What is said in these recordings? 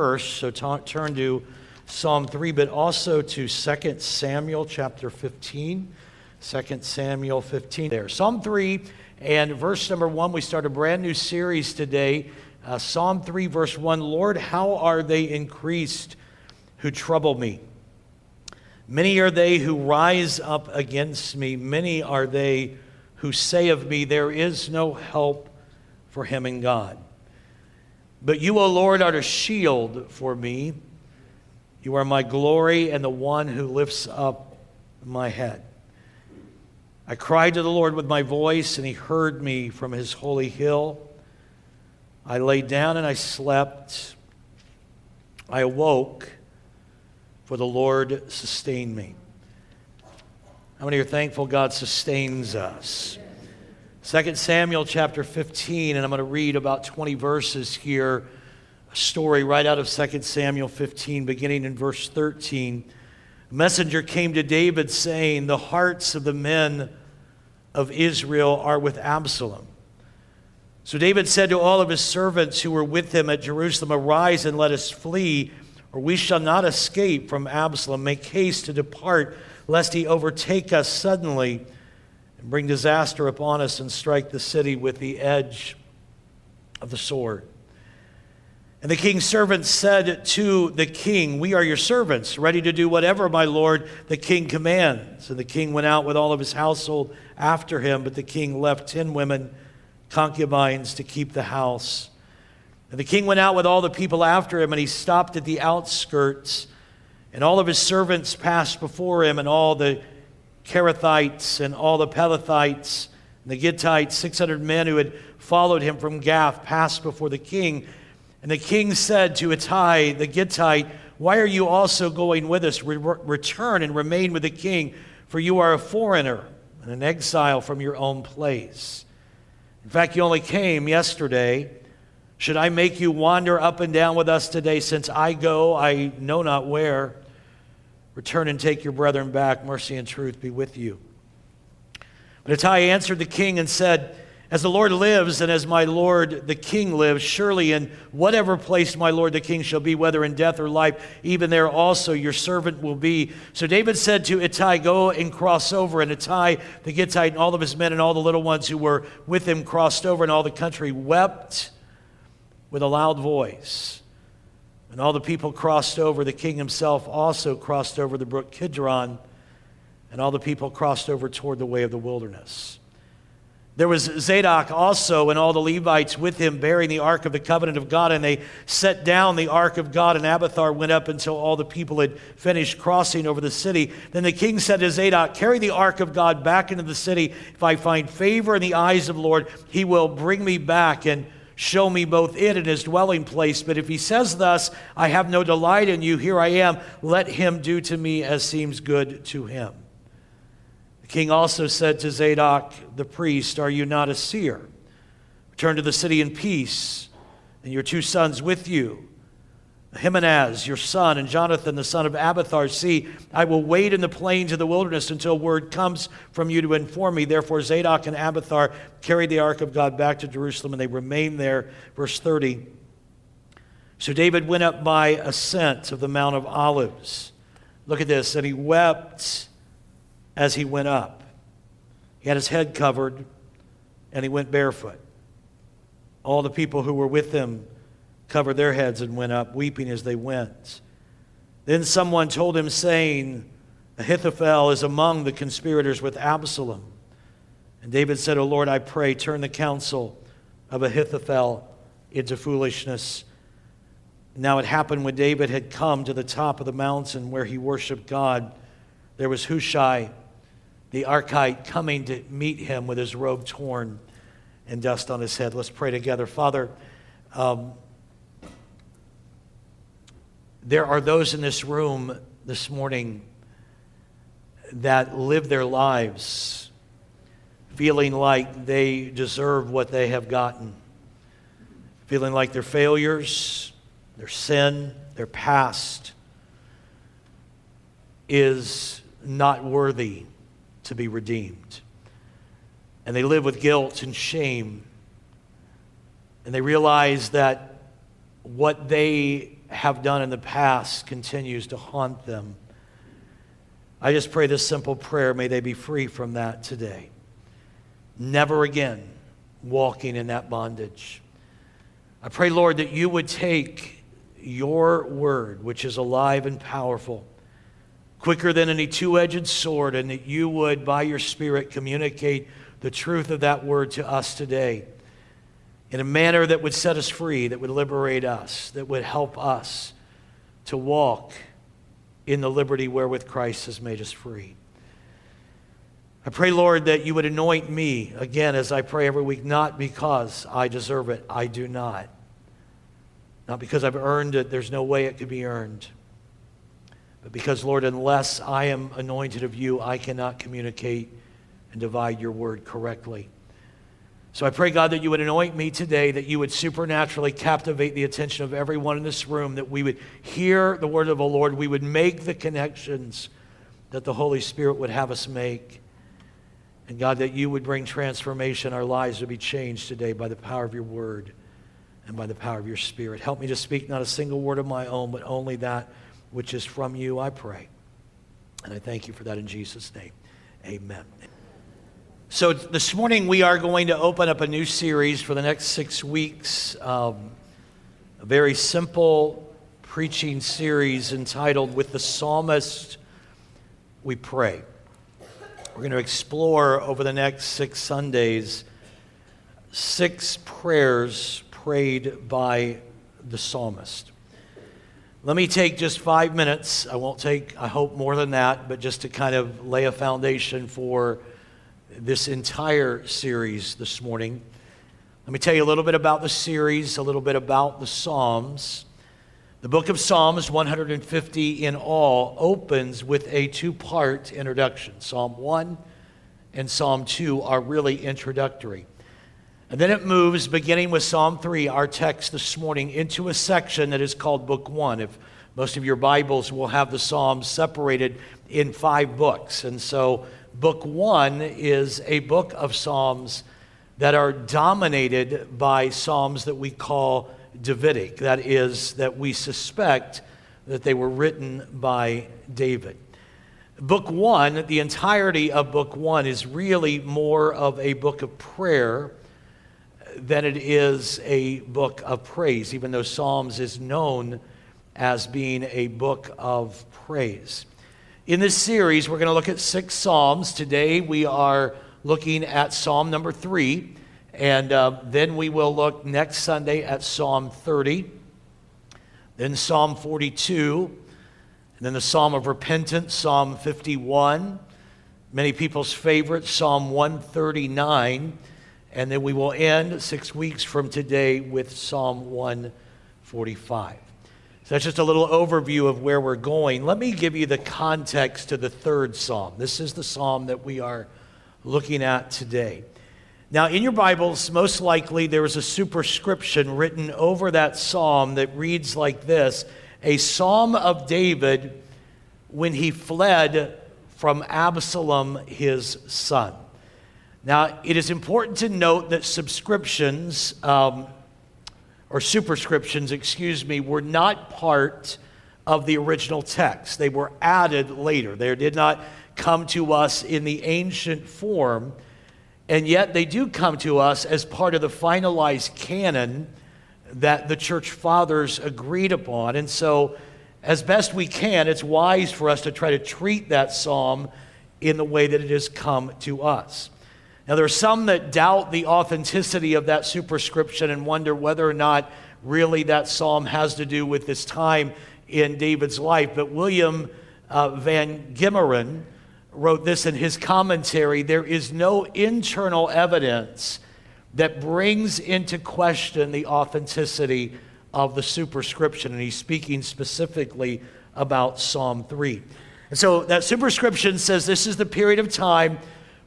first, so turn to Psalm 3, but also to 2 Samuel chapter 15. 2 Samuel 15 there. Psalm 3 and verse number 1, we start a brand new series today. Uh, Psalm 3, verse 1 Lord, how are they increased who trouble me? Many are they who rise up against me. Many are they who say of me, There is no help for him in God. But you, O Lord, are a shield for me. You are my glory and the one who lifts up my head. I cried to the Lord with my voice, and he heard me from his holy hill. I lay down and I slept. I awoke, for the Lord sustained me. How many are thankful God sustains us? 2 Samuel chapter 15, and I'm going to read about 20 verses here. A story right out of 2 Samuel 15, beginning in verse 13. A messenger came to David saying, The hearts of the men of Israel are with Absalom. So David said to all of his servants who were with him at Jerusalem, Arise and let us flee, or we shall not escape from Absalom. Make haste to depart, lest he overtake us suddenly and bring disaster upon us and strike the city with the edge of the sword. And the king's servants said to the king, We are your servants, ready to do whatever, my lord, the king commands. And the king went out with all of his household after him, but the king left ten women, concubines, to keep the house. And the king went out with all the people after him, and he stopped at the outskirts. And all of his servants passed before him, and all the Kerethites and all the Pelethites and the Gittites, 600 men who had followed him from Gath, passed before the king. And the king said to Ittai the Gittite, Why are you also going with us? Re- return and remain with the king, for you are a foreigner and an exile from your own place. In fact, you only came yesterday. Should I make you wander up and down with us today, since I go, I know not where? Return and take your brethren back. Mercy and truth be with you. But Ittai answered the king and said, As the Lord lives, and as my Lord the king lives, surely in whatever place my Lord the king shall be, whether in death or life, even there also your servant will be. So David said to Ittai, Go and cross over. And Ittai the Gittite and all of his men and all the little ones who were with him crossed over, and all the country wept with a loud voice. And all the people crossed over. The king himself also crossed over the brook Kidron, and all the people crossed over toward the way of the wilderness. There was Zadok also and all the Levites with him bearing the ark of the covenant of God, and they set down the ark of God, and Abiathar went up until all the people had finished crossing over the city. Then the king said to Zadok, Carry the ark of God back into the city. If I find favor in the eyes of the Lord, he will bring me back. And show me both it and his dwelling place. But if he says thus, I have no delight in you, here I am, let him do to me as seems good to him. The king also said to Zadok the priest, Are you not a seer? Return to the city in peace, and your two sons with you Ahimaaz, your son, and Jonathan, the son of Abiathar, see, I will wait in the plains of the wilderness until word comes from you to inform me. Therefore, Zadok and Abiathar carried the ark of God back to Jerusalem, and they remained there. Verse 30. So David went up by ascent of the Mount of Olives. Look at this. And he wept as he went up. He had his head covered, and he went barefoot. All the people who were with him covered their heads and went up, weeping as they went. Then someone told him, saying, Ahithophel is among the conspirators with Absalom. And David said, O Lord, I pray, turn the counsel of Ahithophel into foolishness. Now it happened when David had come to the top of the mountain where he worshiped God, there was Hushai, the Archite, coming to meet him with his robe torn and dust on his head. Let's pray together. Father, um, there are those in this room this morning that live their lives feeling like they deserve what they have gotten, feeling like their failures, their sin, their past is not worthy to be redeemed. And they live with guilt and shame. And they realize that what they have done in the past continues to haunt them. I just pray this simple prayer may they be free from that today. Never again walking in that bondage. I pray, Lord, that you would take your word, which is alive and powerful, quicker than any two edged sword, and that you would, by your Spirit, communicate the truth of that word to us today in a manner that would set us free, that would liberate us, that would help us to walk in the liberty wherewith Christ has made us free. I pray, Lord, that you would anoint me again as I pray every week, not because I deserve it. I do not. Not because I've earned it, there's no way it could be earned. But because, Lord, unless I am anointed of you, I cannot communicate and divide your word correctly. So I pray, God, that you would anoint me today, that you would supernaturally captivate the attention of everyone in this room, that we would hear the word of the Lord, we would make the connections that the Holy Spirit would have us make. And God, that you would bring transformation, our lives would be changed today by the power of your word and by the power of your spirit. Help me to speak not a single word of my own, but only that which is from you, I pray. And I thank you for that in Jesus' name. Amen. So, this morning we are going to open up a new series for the next six weeks. Um, a very simple preaching series entitled With the Psalmist We Pray. We're going to explore over the next six Sundays six prayers prayed by the psalmist. Let me take just five minutes. I won't take, I hope, more than that, but just to kind of lay a foundation for this entire series this morning. Let me tell you a little bit about the series, a little bit about the Psalms. The book of Psalms, 150 in all, opens with a two part introduction. Psalm 1 and Psalm 2 are really introductory. And then it moves, beginning with Psalm 3, our text this morning, into a section that is called Book 1. If most of your Bibles will have the Psalms separated in five books. And so Book one is a book of Psalms that are dominated by Psalms that we call Davidic. That is, that we suspect that they were written by David. Book one, the entirety of book one, is really more of a book of prayer than it is a book of praise, even though Psalms is known as being a book of praise. In this series, we're going to look at six Psalms. Today, we are looking at Psalm number three, and uh, then we will look next Sunday at Psalm 30, then Psalm 42, and then the Psalm of Repentance, Psalm 51, many people's favorite, Psalm 139, and then we will end six weeks from today with Psalm 145. So that's just a little overview of where we're going. Let me give you the context to the third psalm. This is the psalm that we are looking at today. Now, in your Bibles, most likely there is a superscription written over that psalm that reads like this A psalm of David when he fled from Absalom, his son. Now, it is important to note that subscriptions um, or superscriptions, excuse me, were not part of the original text. They were added later. They did not come to us in the ancient form, and yet they do come to us as part of the finalized canon that the church fathers agreed upon. And so, as best we can, it's wise for us to try to treat that psalm in the way that it has come to us. Now, there are some that doubt the authenticity of that superscription and wonder whether or not really that psalm has to do with this time in David's life. But William uh, Van Gemeren wrote this in his commentary there is no internal evidence that brings into question the authenticity of the superscription. And he's speaking specifically about Psalm 3. And so that superscription says this is the period of time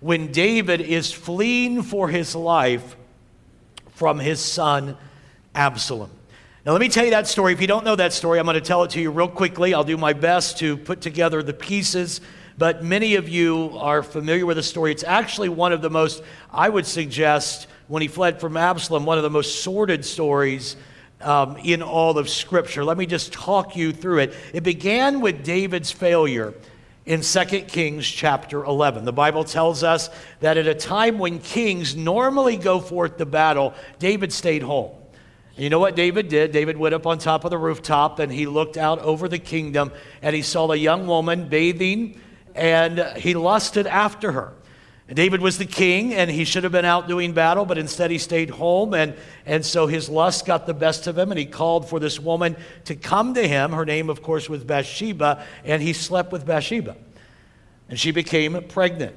when David is fleeing for his life from his son Absalom. Now, let me tell you that story. If you don't know that story, I'm going to tell it to you real quickly. I'll do my best to put together the pieces, but many of you are familiar with the story. It's actually one of the most, I would suggest, when he fled from Absalom, one of the most sordid stories um, in all of Scripture. Let me just talk you through it. It began with David's failure in 2 Kings chapter 11. The Bible tells us that at a time when kings normally go forth to battle, David stayed home. You know what David did? David went up on top of the rooftop and he looked out over the kingdom and he saw a young woman bathing and he lusted after her. David was the king and he should have been out doing battle, but instead he stayed home. And, and so his lust got the best of him and he called for this woman to come to him. Her name, of course, was Bathsheba, and he slept with Bathsheba. And she became pregnant.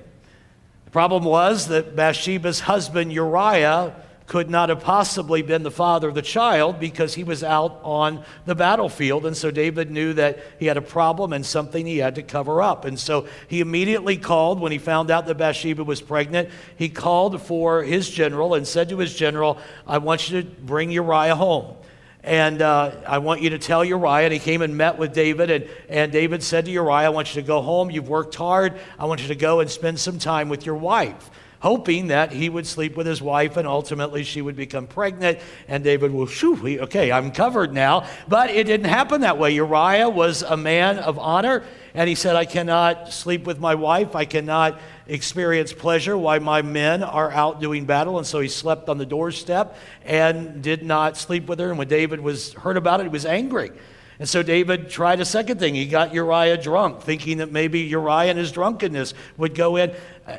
The problem was that Bathsheba's husband, Uriah, could not have possibly been the father of the child because he was out on the battlefield. And so David knew that he had a problem and something he had to cover up. And so he immediately called, when he found out that Bathsheba was pregnant, he called for his general and said to his general, I want you to bring Uriah home. And uh, I want you to tell Uriah. And he came and met with David. And, and David said to Uriah, I want you to go home. You've worked hard. I want you to go and spend some time with your wife hoping that he would sleep with his wife and ultimately she would become pregnant. And David will, shoo, okay, I'm covered now. But it didn't happen that way. Uriah was a man of honor, and he said, I cannot sleep with my wife. I cannot experience pleasure while my men are out doing battle. And so he slept on the doorstep and did not sleep with her. And when David was heard about it, he was angry. And so David tried a second thing. He got Uriah drunk, thinking that maybe Uriah and his drunkenness would go in.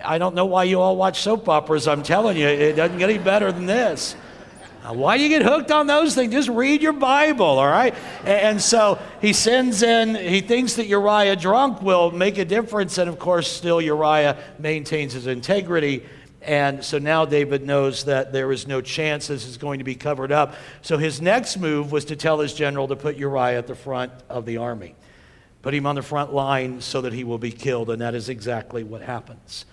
I don't know why you all watch soap operas. I'm telling you, it doesn't get any better than this. Why do you get hooked on those things? Just read your Bible, all right? And so he sends in, he thinks that Uriah drunk will make a difference. And of course, still Uriah maintains his integrity and so now David knows that there is no chance this is going to be covered up. So his next move was to tell his general to put Uriah at the front of the army, put him on the front line so that he will be killed. And that is exactly what happens.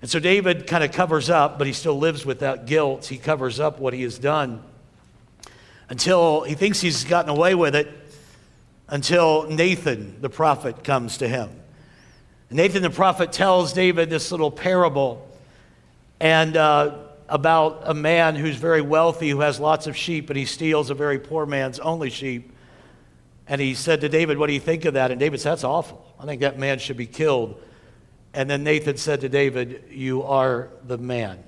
And so David kind of covers up, but he still lives with that guilt. He covers up what he has done until he thinks he's gotten away with it, until Nathan the prophet comes to him. Nathan the prophet tells David this little parable and uh, about a man who's very wealthy who has lots of sheep and he steals a very poor man's only sheep. And he said to David, What do you think of that? And David said, That's awful. I think that man should be killed. And then Nathan said to David, You are the man.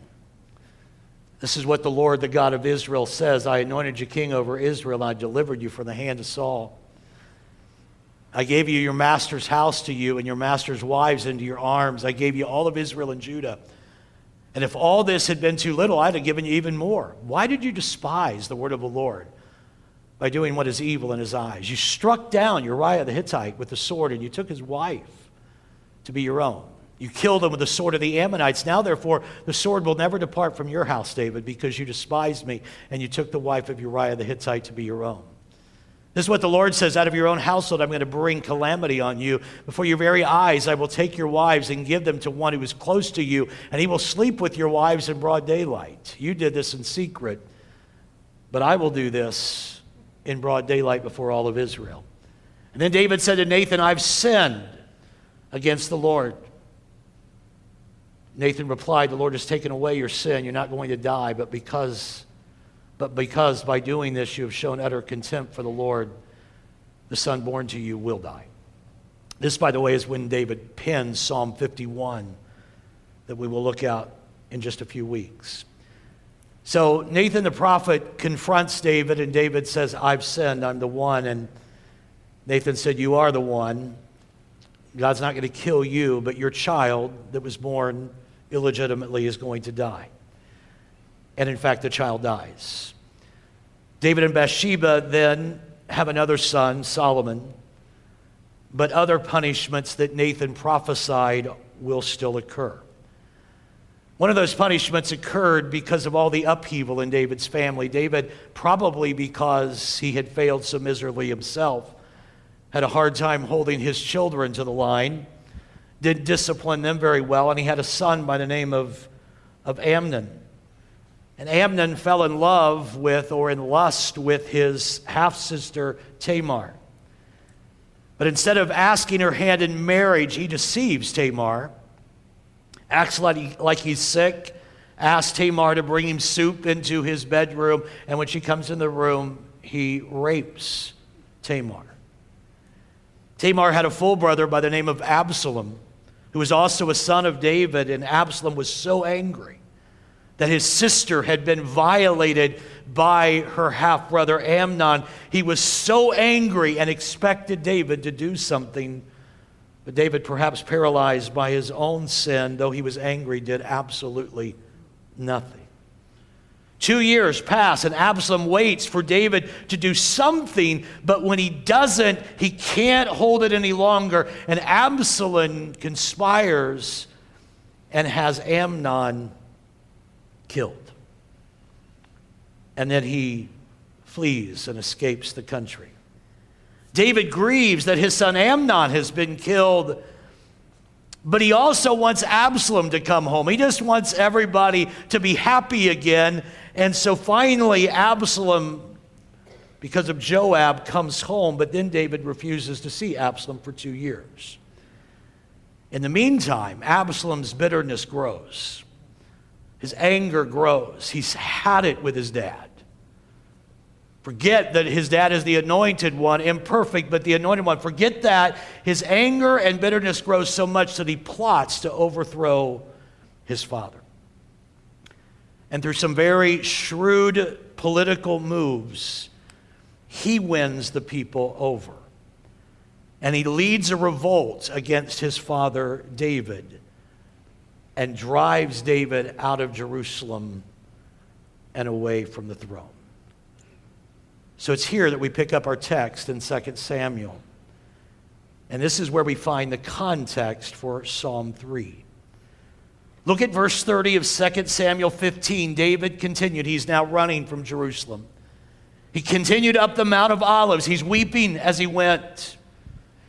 This is what the Lord, the God of Israel, says I anointed you king over Israel, and I delivered you from the hand of Saul. I gave you your master's house to you and your master's wives into your arms. I gave you all of Israel and Judah. And if all this had been too little, I'd have given you even more. Why did you despise the word of the Lord? By doing what is evil in his eyes. You struck down Uriah the Hittite with the sword, and you took his wife to be your own. You killed him with the sword of the Ammonites. Now, therefore, the sword will never depart from your house, David, because you despised me, and you took the wife of Uriah the Hittite to be your own. This is what the Lord says out of your own household, I'm going to bring calamity on you. Before your very eyes, I will take your wives and give them to one who is close to you, and he will sleep with your wives in broad daylight. You did this in secret, but I will do this in broad daylight before all of Israel. And then David said to Nathan, I've sinned against the Lord. Nathan replied, The Lord has taken away your sin. You're not going to die, but because but because by doing this you have shown utter contempt for the Lord, the son born to you will die. This, by the way, is when David pens Psalm 51 that we will look at in just a few weeks. So Nathan the prophet confronts David, and David says, I've sinned, I'm the one. And Nathan said, You are the one. God's not going to kill you, but your child that was born illegitimately is going to die. And in fact, the child dies. David and Bathsheba then have another son, Solomon, but other punishments that Nathan prophesied will still occur. One of those punishments occurred because of all the upheaval in David's family. David, probably because he had failed so miserably himself, had a hard time holding his children to the line, didn't discipline them very well, and he had a son by the name of, of Amnon. And Amnon fell in love with or in lust with his half sister Tamar. But instead of asking her hand in marriage, he deceives Tamar, acts like, he, like he's sick, asks Tamar to bring him soup into his bedroom, and when she comes in the room, he rapes Tamar. Tamar had a full brother by the name of Absalom, who was also a son of David, and Absalom was so angry that his sister had been violated by her half brother Amnon. He was so angry and expected David to do something. But David, perhaps paralyzed by his own sin, though he was angry, did absolutely nothing. Two years pass, and Absalom waits for David to do something, but when he doesn't, he can't hold it any longer. And Absalom conspires and has Amnon killed. And then he flees and escapes the country. David grieves that his son Amnon has been killed but he also wants Absalom to come home. He just wants everybody to be happy again. And so finally, Absalom, because of Joab, comes home, but then David refuses to see Absalom for two years. In the meantime, Absalom's bitterness grows, his anger grows. He's had it with his dad. Forget that his dad is the anointed one, imperfect, but the anointed one. Forget that. His anger and bitterness grows so much that he plots to overthrow his father. And through some very shrewd political moves, he wins the people over. And he leads a revolt against his father David and drives David out of Jerusalem and away from the throne. So it's here that we pick up our text in 2 Samuel. And this is where we find the context for Psalm 3. Look at verse 30 of 2 Samuel 15. David continued. He's now running from Jerusalem. He continued up the Mount of Olives. He's weeping as he went.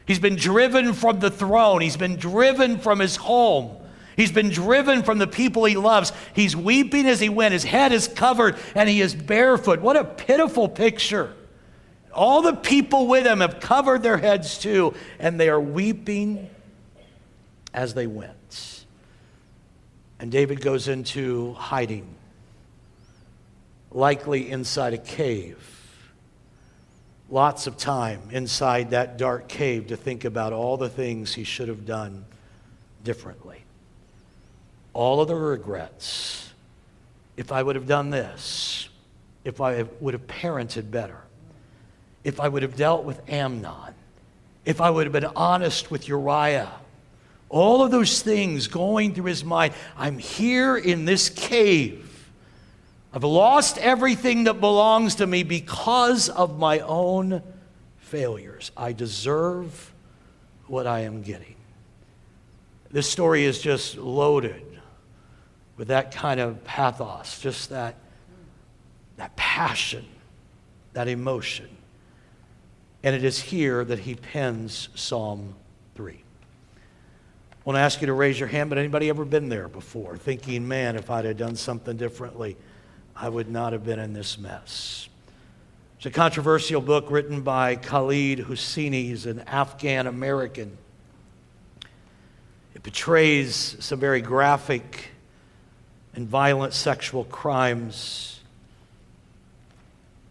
He's been driven from the throne, he's been driven from his home. He's been driven from the people he loves. He's weeping as he went. His head is covered and he is barefoot. What a pitiful picture. All the people with him have covered their heads too, and they are weeping as they went. And David goes into hiding, likely inside a cave. Lots of time inside that dark cave to think about all the things he should have done differently all of the regrets. If I would have done this, if I would have parented better, if I would have dealt with Amnon, if I would have been honest with Uriah, all of those things going through his mind. I'm here in this cave. I've lost everything that belongs to me because of my own failures. I deserve what I am getting. This story is just loaded with that kind of pathos, just that, that passion, that emotion. And it is here that he pens Psalm 3. I want to ask you to raise your hand, but anybody ever been there before, thinking, man, if I'd have done something differently, I would not have been in this mess? It's a controversial book written by Khaled Hosseini. He's an Afghan American. It portrays some very graphic and violent sexual crimes,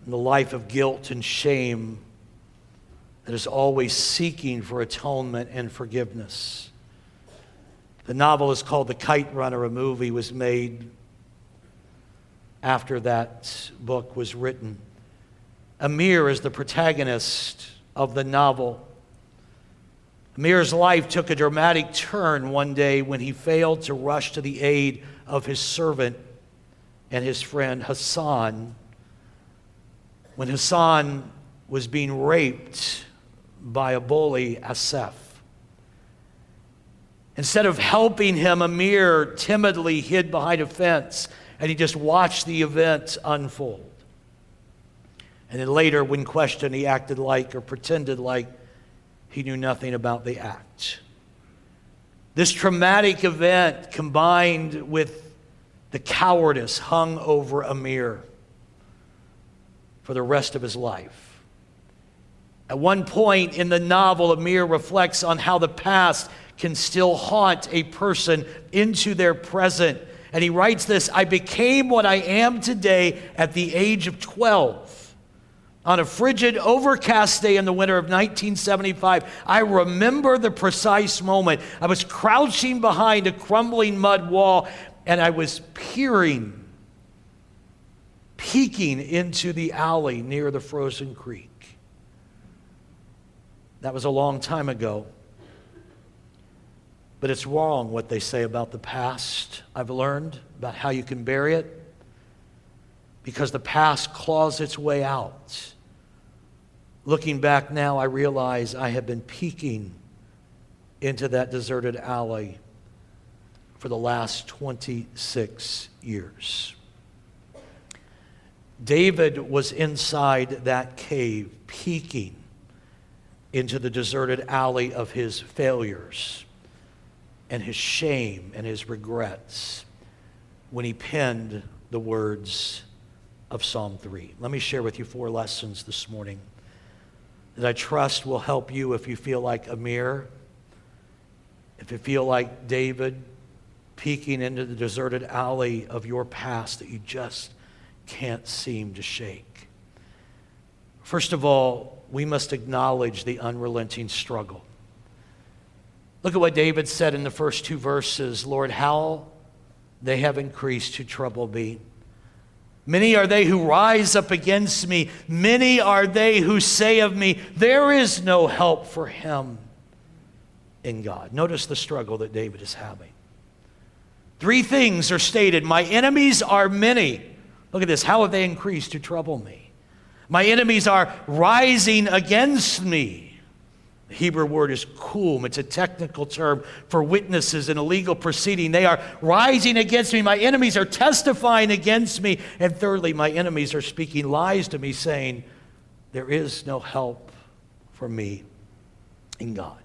and the life of guilt and shame that is always seeking for atonement and forgiveness. The novel is called The Kite Runner. A movie was made after that book was written. Amir is the protagonist of the novel. Amir's life took a dramatic turn one day when he failed to rush to the aid of his servant and his friend Hassan. When Hassan was being raped by a bully, Assef. Instead of helping him, Amir timidly hid behind a fence and he just watched the events unfold. And then later, when questioned, he acted like or pretended like he knew nothing about the act. This traumatic event combined with the cowardice hung over Amir for the rest of his life. At one point in the novel, Amir reflects on how the past can still haunt a person into their present. And he writes this I became what I am today at the age of 12. On a frigid, overcast day in the winter of 1975. I remember the precise moment. I was crouching behind a crumbling mud wall and I was peering, peeking into the alley near the frozen creek. That was a long time ago. But it's wrong what they say about the past. I've learned about how you can bury it because the past claws its way out. Looking back now, I realize I have been peeking into that deserted alley for the last 26 years. David was inside that cave, peeking into the deserted alley of his failures and his shame and his regrets when he penned the words of Psalm 3. Let me share with you four lessons this morning that I trust will help you if you feel like Amir, if you feel like David peeking into the deserted alley of your past that you just can't seem to shake. First of all, we must acknowledge the unrelenting struggle. Look at what David said in the first two verses Lord, how they have increased to trouble me. Many are they who rise up against me. Many are they who say of me, There is no help for him in God. Notice the struggle that David is having. Three things are stated My enemies are many. Look at this. How have they increased to trouble me? My enemies are rising against me. The Hebrew word is kum. It's a technical term for witnesses in a legal proceeding. They are rising against me. My enemies are testifying against me. And thirdly, my enemies are speaking lies to me, saying, There is no help for me in God.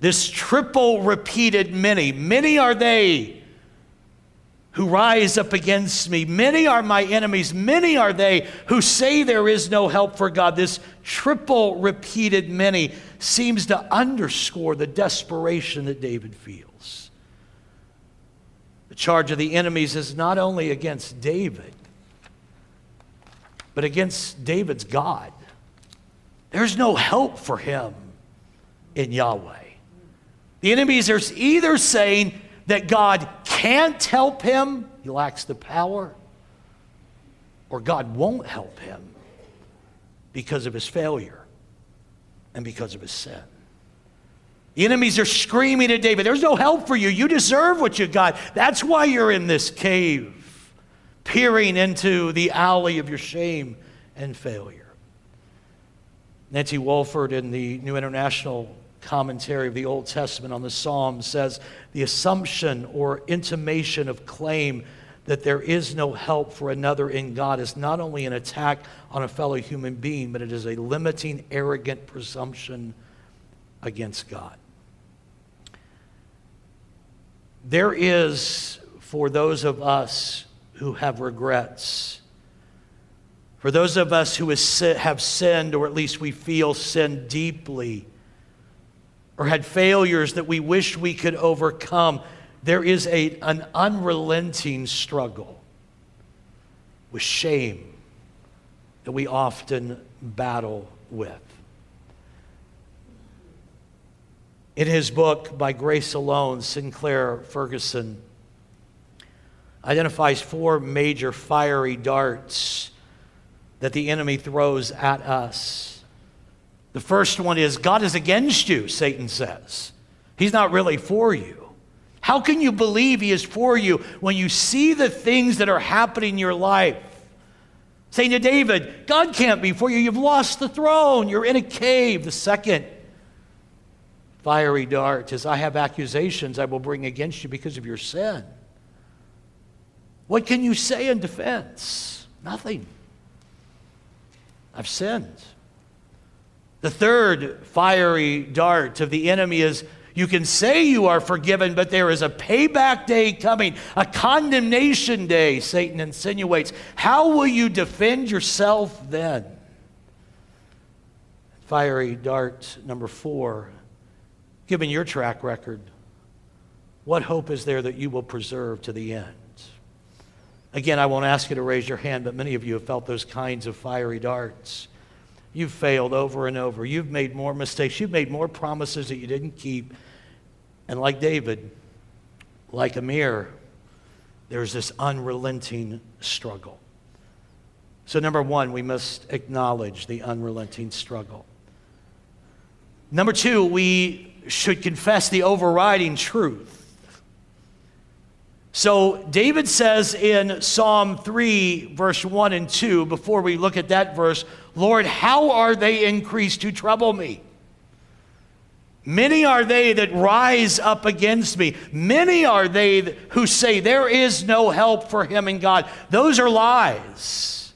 This triple repeated many, many are they who rise up against me. Many are my enemies. Many are they who say there is no help for God. This triple repeated many seems to underscore the desperation that David feels. The charge of the enemies is not only against David, but against David's God. There's no help for him in Yahweh. The enemies are either saying, that God can't help him, he lacks the power, or God won't help him because of his failure and because of his sin. The enemies are screaming at David, There's no help for you. You deserve what you got. That's why you're in this cave, peering into the alley of your shame and failure. Nancy Walford in the New International commentary of the Old Testament on the Psalms says the assumption or intimation of claim that there is no help for another in God is not only an attack on a fellow human being, but it is a limiting, arrogant presumption against God. There is, for those of us who have regrets, for those of us who have sinned, or at least we feel sin deeply, or had failures that we wish we could overcome, there is a, an unrelenting struggle with shame that we often battle with. In his book, By Grace Alone, Sinclair Ferguson identifies four major fiery darts that the enemy throws at us the first one is God is against you, Satan says. He's not really for you. How can you believe he is for you when you see the things that are happening in your life? Saying to David, God can't be for you. You've lost the throne. You're in a cave. The second fiery dart is I have accusations I will bring against you because of your sin. What can you say in defense? Nothing. I've sinned. The third fiery dart of the enemy is you can say you are forgiven, but there is a payback day coming, a condemnation day, Satan insinuates. How will you defend yourself then? Fiery dart number four, given your track record, what hope is there that you will preserve to the end? Again, I won't ask you to raise your hand, but many of you have felt those kinds of fiery darts. You've failed over and over. You've made more mistakes. You've made more promises that you didn't keep. And like David, like Amir, there's this unrelenting struggle. So, number one, we must acknowledge the unrelenting struggle. Number two, we should confess the overriding truth. So, David says in Psalm 3, verse 1 and 2, before we look at that verse, Lord, how are they increased to trouble me? Many are they that rise up against me. Many are they who say there is no help for him in God. Those are lies.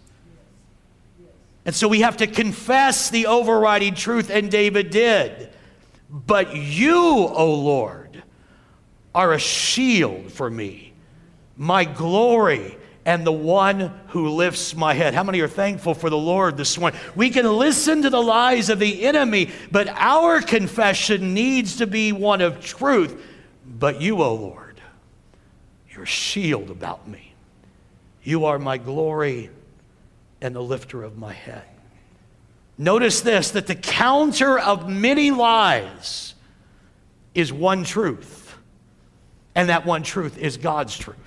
And so we have to confess the overriding truth, and David did. But you, O Lord, are a shield for me, my glory and the one who lifts my head. How many are thankful for the Lord this morning? We can listen to the lies of the enemy, but our confession needs to be one of truth. But you, O Lord, you're shield about me. You are my glory and the lifter of my head. Notice this that the counter of many lies is one truth, and that one truth is God's truth.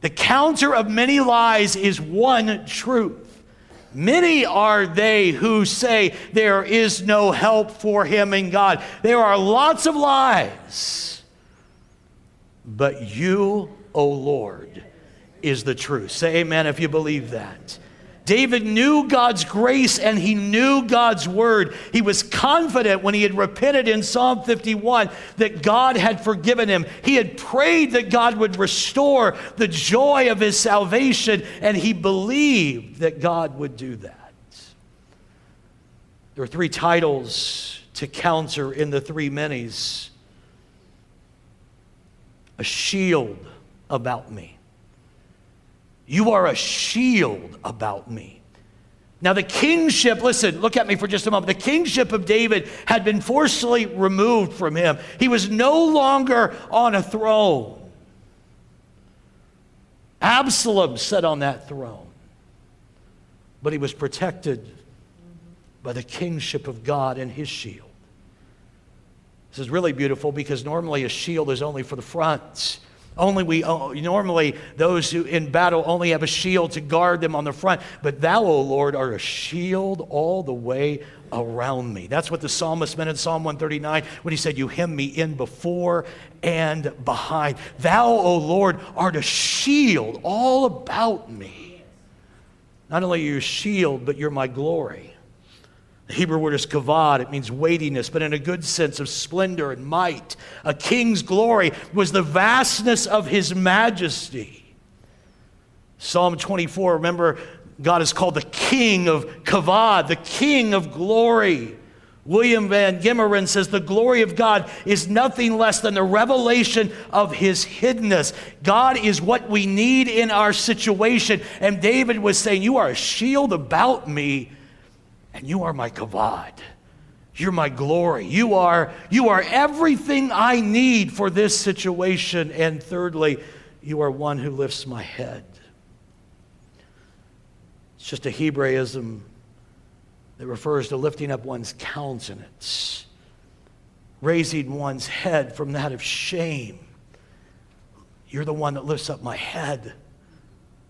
The counter of many lies is one truth. Many are they who say there is no help for him in God. There are lots of lies. But you, O Lord, is the truth. Say amen if you believe that. David knew God's grace and he knew God's word. He was confident when he had repented in Psalm 51 that God had forgiven him. He had prayed that God would restore the joy of his salvation, and he believed that God would do that. There are three titles to counter in the three minis a shield about me. You are a shield about me. Now, the kingship, listen, look at me for just a moment. The kingship of David had been forcibly removed from him. He was no longer on a throne. Absalom sat on that throne, but he was protected by the kingship of God and his shield. This is really beautiful because normally a shield is only for the front. Only we oh, normally those who in battle only have a shield to guard them on the front, but thou, O Lord, are a shield all the way around me. That's what the psalmist meant in Psalm 139 when he said, You hem me in before and behind. Thou, O Lord, art a shield all about me. Not only are you a shield, but you're my glory. The Hebrew word is kavod. It means weightiness, but in a good sense of splendor and might. A king's glory was the vastness of his majesty. Psalm 24, remember, God is called the king of kavod, the king of glory. William Van Gemeren says the glory of God is nothing less than the revelation of his hiddenness. God is what we need in our situation. And David was saying, You are a shield about me and you are my kavod. You're my glory. You are, you are everything I need for this situation. And thirdly, you are one who lifts my head. It's just a Hebraism that refers to lifting up one's countenance, raising one's head from that of shame. You're the one that lifts up my head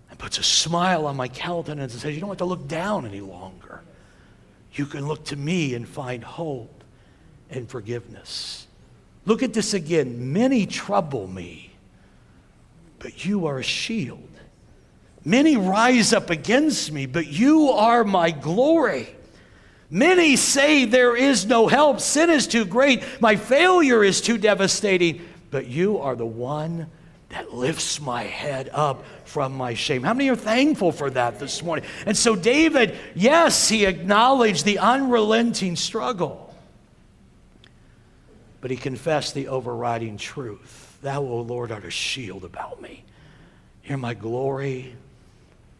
and puts a smile on my countenance and says, You don't have to look down any longer you can look to me and find hope and forgiveness. Look at this again. Many trouble me, but you are a shield. Many rise up against me, but you are my glory. Many say there is no help. Sin is too great. My failure is too devastating, but you are the one that lifts my head up from my shame. How many are thankful for that this morning? And so, David, yes, he acknowledged the unrelenting struggle, but he confessed the overriding truth Thou, O Lord, art a shield about me. You're my glory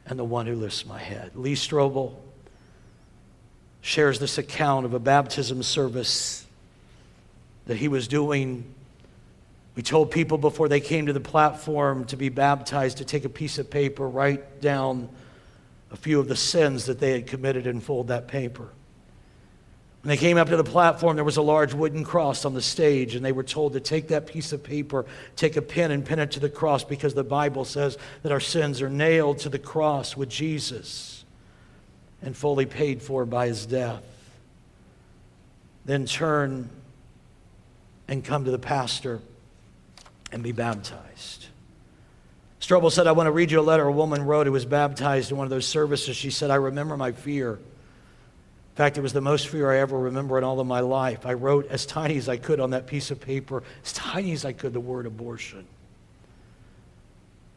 and the one who lifts my head. Lee Strobel shares this account of a baptism service that he was doing We told people before they came to the platform to be baptized to take a piece of paper, write down a few of the sins that they had committed, and fold that paper. When they came up to the platform, there was a large wooden cross on the stage, and they were told to take that piece of paper, take a pen, and pin it to the cross because the Bible says that our sins are nailed to the cross with Jesus and fully paid for by his death. Then turn and come to the pastor and be baptized. Strobel said, I want to read you a letter a woman wrote who was baptized in one of those services. She said, I remember my fear. In fact, it was the most fear I ever remember in all of my life. I wrote as tiny as I could on that piece of paper, as tiny as I could, the word abortion.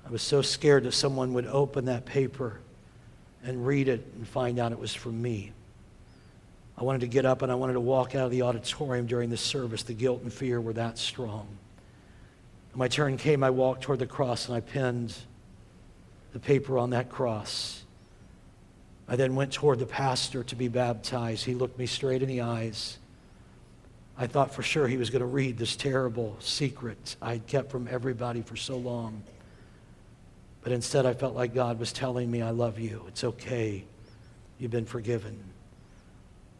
I was so scared that someone would open that paper and read it and find out it was from me. I wanted to get up and I wanted to walk out of the auditorium during the service. The guilt and fear were that strong. My turn came, I walked toward the cross and I pinned the paper on that cross. I then went toward the pastor to be baptized. He looked me straight in the eyes. I thought for sure he was going to read this terrible secret I'd kept from everybody for so long. But instead, I felt like God was telling me, I love you. It's okay. You've been forgiven.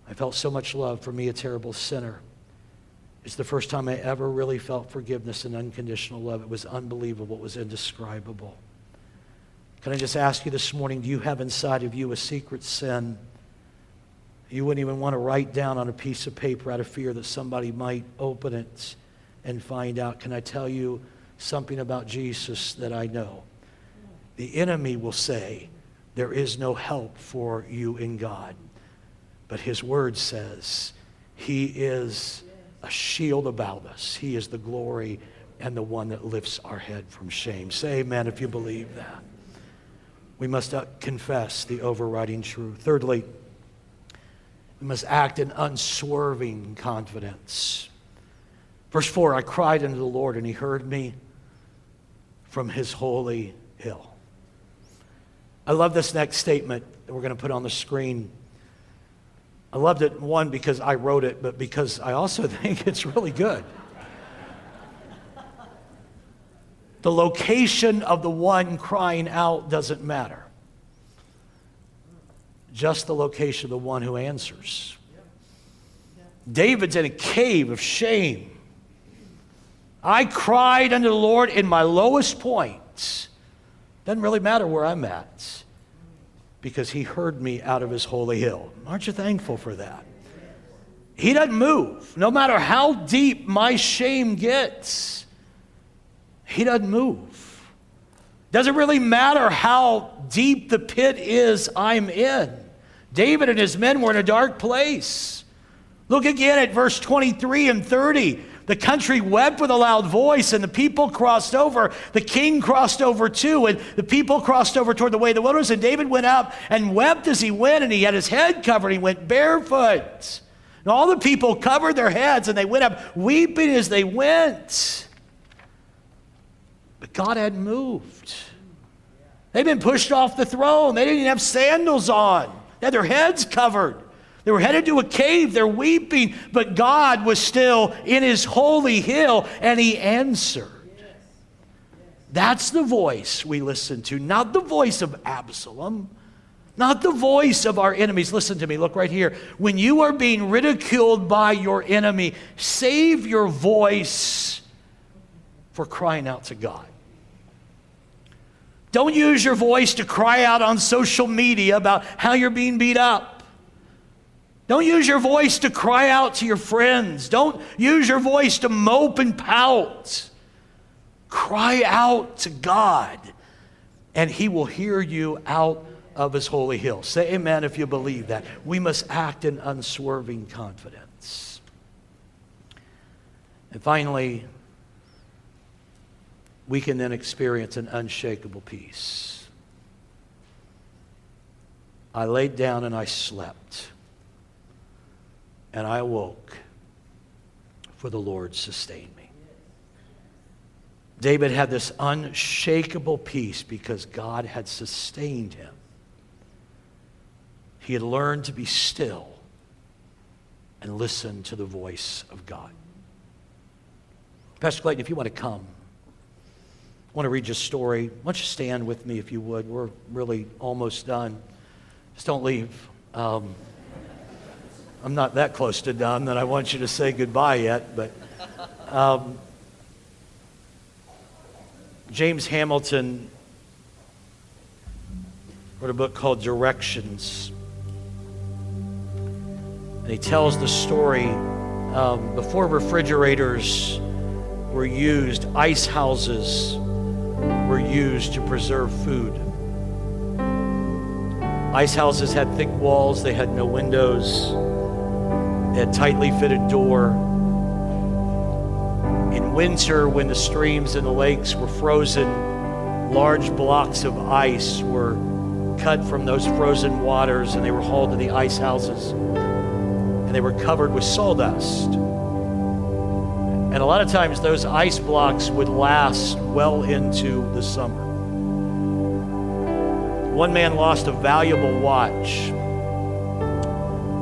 I felt so much love for me, a terrible sinner. It's the first time I ever really felt forgiveness and unconditional love. It was unbelievable. It was indescribable. Can I just ask you this morning do you have inside of you a secret sin? You wouldn't even want to write down on a piece of paper out of fear that somebody might open it and find out. Can I tell you something about Jesus that I know? The enemy will say, There is no help for you in God. But his word says, He is a shield about us, He is the glory and the one that lifts our head from shame. Say amen if you believe that. We must uh, confess the overriding truth. Thirdly, we must act in unswerving confidence. Verse 4 I cried unto the Lord, and he heard me from his holy hill. I love this next statement that we're going to put on the screen. I loved it, one, because I wrote it, but because I also think it's really good. The location of the one crying out doesn't matter, just the location of the one who answers. David's in a cave of shame. I cried unto the Lord in my lowest point. Doesn't really matter where I'm at because he heard me out of his holy hill. Aren't you thankful for that? He doesn't move. No matter how deep my shame gets, he doesn't move. Doesn't really matter how deep the pit is I'm in. David and his men were in a dark place. Look again at verse 23 and 30. The country wept with a loud voice, and the people crossed over. The king crossed over too, and the people crossed over toward the way of the wilderness. And David went out and wept as he went, and he had his head covered. He went barefoot. And all the people covered their heads, and they went up weeping as they went. But God hadn't moved. They'd been pushed off the throne. They didn't even have sandals on, they had their heads covered. They were headed to a cave. They're weeping, but God was still in his holy hill and he answered. That's the voice we listen to, not the voice of Absalom, not the voice of our enemies. Listen to me, look right here. When you are being ridiculed by your enemy, save your voice for crying out to God. Don't use your voice to cry out on social media about how you're being beat up. Don't use your voice to cry out to your friends. Don't use your voice to mope and pout. Cry out to God, and He will hear you out of His holy hill. Say amen if you believe that. We must act in unswerving confidence. And finally, we can then experience an unshakable peace. I laid down and I slept, and I awoke, for the Lord sustained me. David had this unshakable peace because God had sustained him. He had learned to be still and listen to the voice of God. Pastor Clayton, if you want to come, I want to read your story. Why don't you stand with me if you would? We're really almost done. Just don't leave. Um, I'm not that close to done that I want you to say goodbye yet, but um, James Hamilton wrote a book called Directions. And he tells the story um, before refrigerators were used, ice houses were used to preserve food. Ice houses had thick walls, they had no windows, had tightly fitted door. In winter, when the streams and the lakes were frozen, large blocks of ice were cut from those frozen waters and they were hauled to the ice houses and they were covered with sawdust. And a lot of times those ice blocks would last well into the summer. One man lost a valuable watch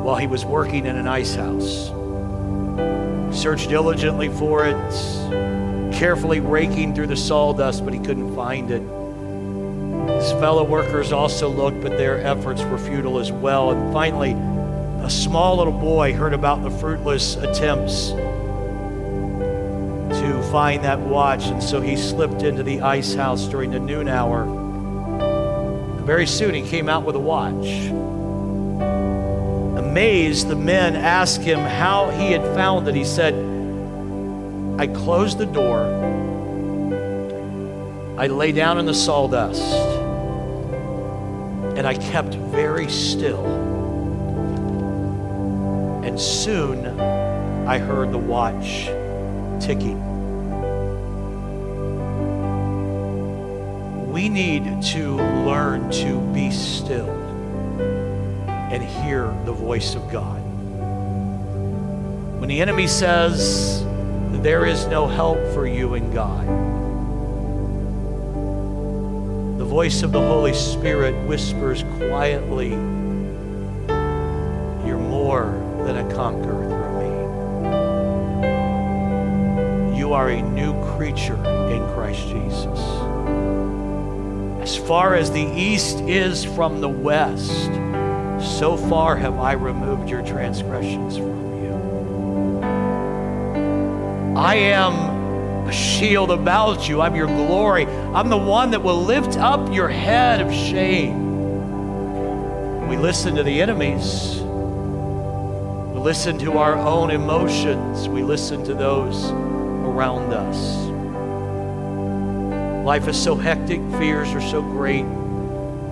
while he was working in an ice house. Searched diligently for it, carefully raking through the sawdust, but he couldn't find it. His fellow workers also looked, but their efforts were futile as well. And finally, a small little boy heard about the fruitless attempts to find that watch, and so he slipped into the ice house during the noon hour very soon he came out with a watch. Amazed, the men asked him how he had found it. He said, I closed the door, I lay down in the sawdust, and I kept very still. And soon I heard the watch ticking. we need to learn to be still and hear the voice of God. When the enemy says there is no help for you in God, the voice of the Holy Spirit whispers quietly, You're more than a conqueror through me. You are a new creature in Christ Jesus. As far as the east is from the west, so far have I removed your transgressions from you. I am a shield about you. I'm your glory. I'm the one that will lift up your head of shame. We listen to the enemies. We listen to our own emotions. We listen to those around us. Life is so hectic, fears are so great,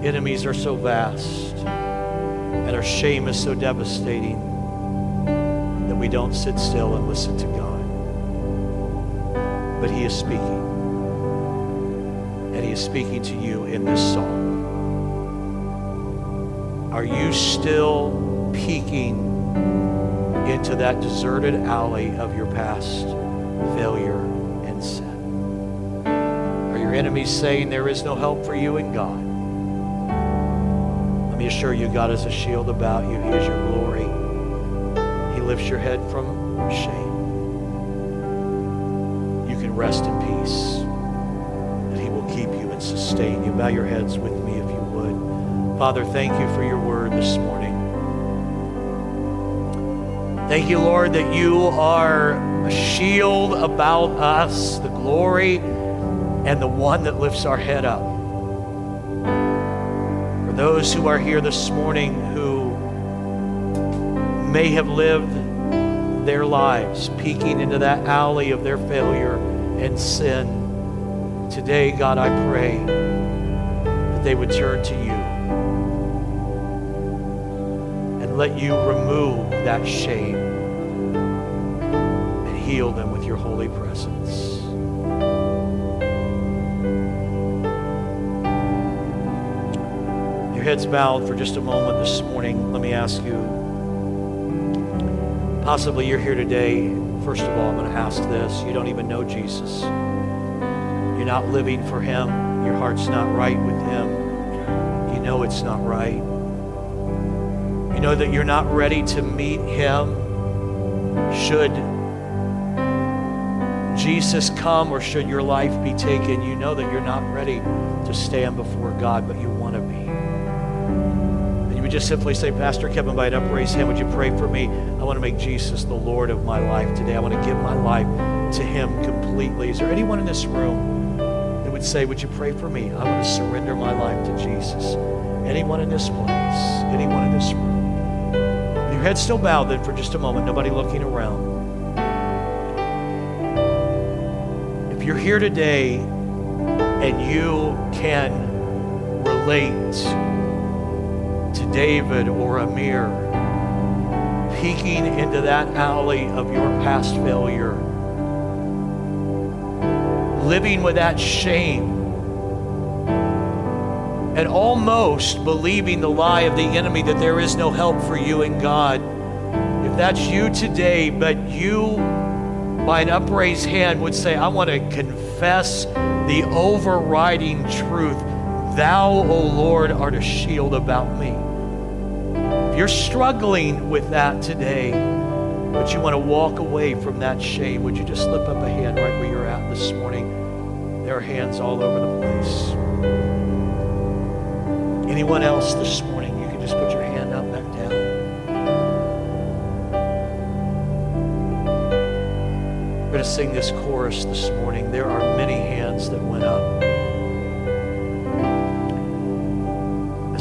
enemies are so vast, and our shame is so devastating that we don't sit still and listen to God. But He is speaking, and He is speaking to you in this song. Are you still peeking into that deserted alley of your past failure and sin? Are your enemies saying there is no help for you in God. Me assure you, God is a shield about you. He is your glory. He lifts your head from shame. You can rest in peace, and He will keep you and sustain you. Bow your heads with me if you would. Father, thank you for your word this morning. Thank you, Lord, that you are a shield about us, the glory and the one that lifts our head up. Those who are here this morning who may have lived their lives peeking into that alley of their failure and sin, today, God, I pray that they would turn to you and let you remove that shame and heal them with your holy presence. Heads bowed for just a moment this morning, let me ask you possibly you're here today. First of all, I'm going to ask this. You don't even know Jesus. You're not living for Him. Your heart's not right with Him. You know it's not right. You know that you're not ready to meet Him should Jesus come or should your life be taken, you know that you're not ready to stand before God, but you would just simply say, Pastor Kevin, by an upraised hand, would you pray for me? I want to make Jesus the Lord of my life today. I want to give my life to Him completely. Is there anyone in this room that would say, Would you pray for me? I want to surrender my life to Jesus. Anyone in this place? Anyone in this room? Your head still bowed, then for just a moment, nobody looking around. If you're here today and you can relate David or Amir peeking into that alley of your past failure, living with that shame, and almost believing the lie of the enemy that there is no help for you in God. If that's you today, but you by an upraised hand would say, I want to confess the overriding truth. Thou, O Lord, art a shield about me. If you're struggling with that today, but you want to walk away from that shame, would you just slip up a hand right where you're at this morning? There are hands all over the place. Anyone else this morning, you can just put your hand up back down. We're going to sing this chorus this morning. There are many hands that went up.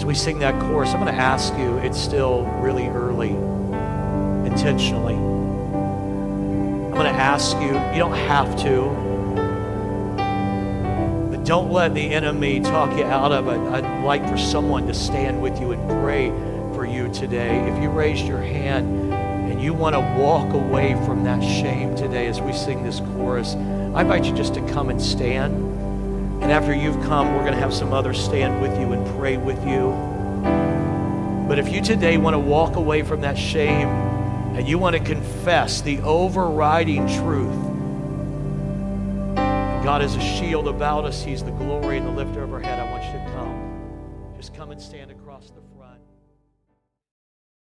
We sing that chorus, I'm going to ask you, it's still really early, intentionally. I'm going to ask you, you don't have to, but don't let the enemy talk you out of it. I'd like for someone to stand with you and pray for you today. If you raised your hand, and you want to walk away from that shame today as we sing this chorus, I invite you just to come and stand. And after you've come, we're going to have some others stand with you and pray with you. But if you today want to walk away from that shame and you want to confess the overriding truth, God is a shield about us, He's the glory and the lifter of our head, I want you to come. Just come and stand across the.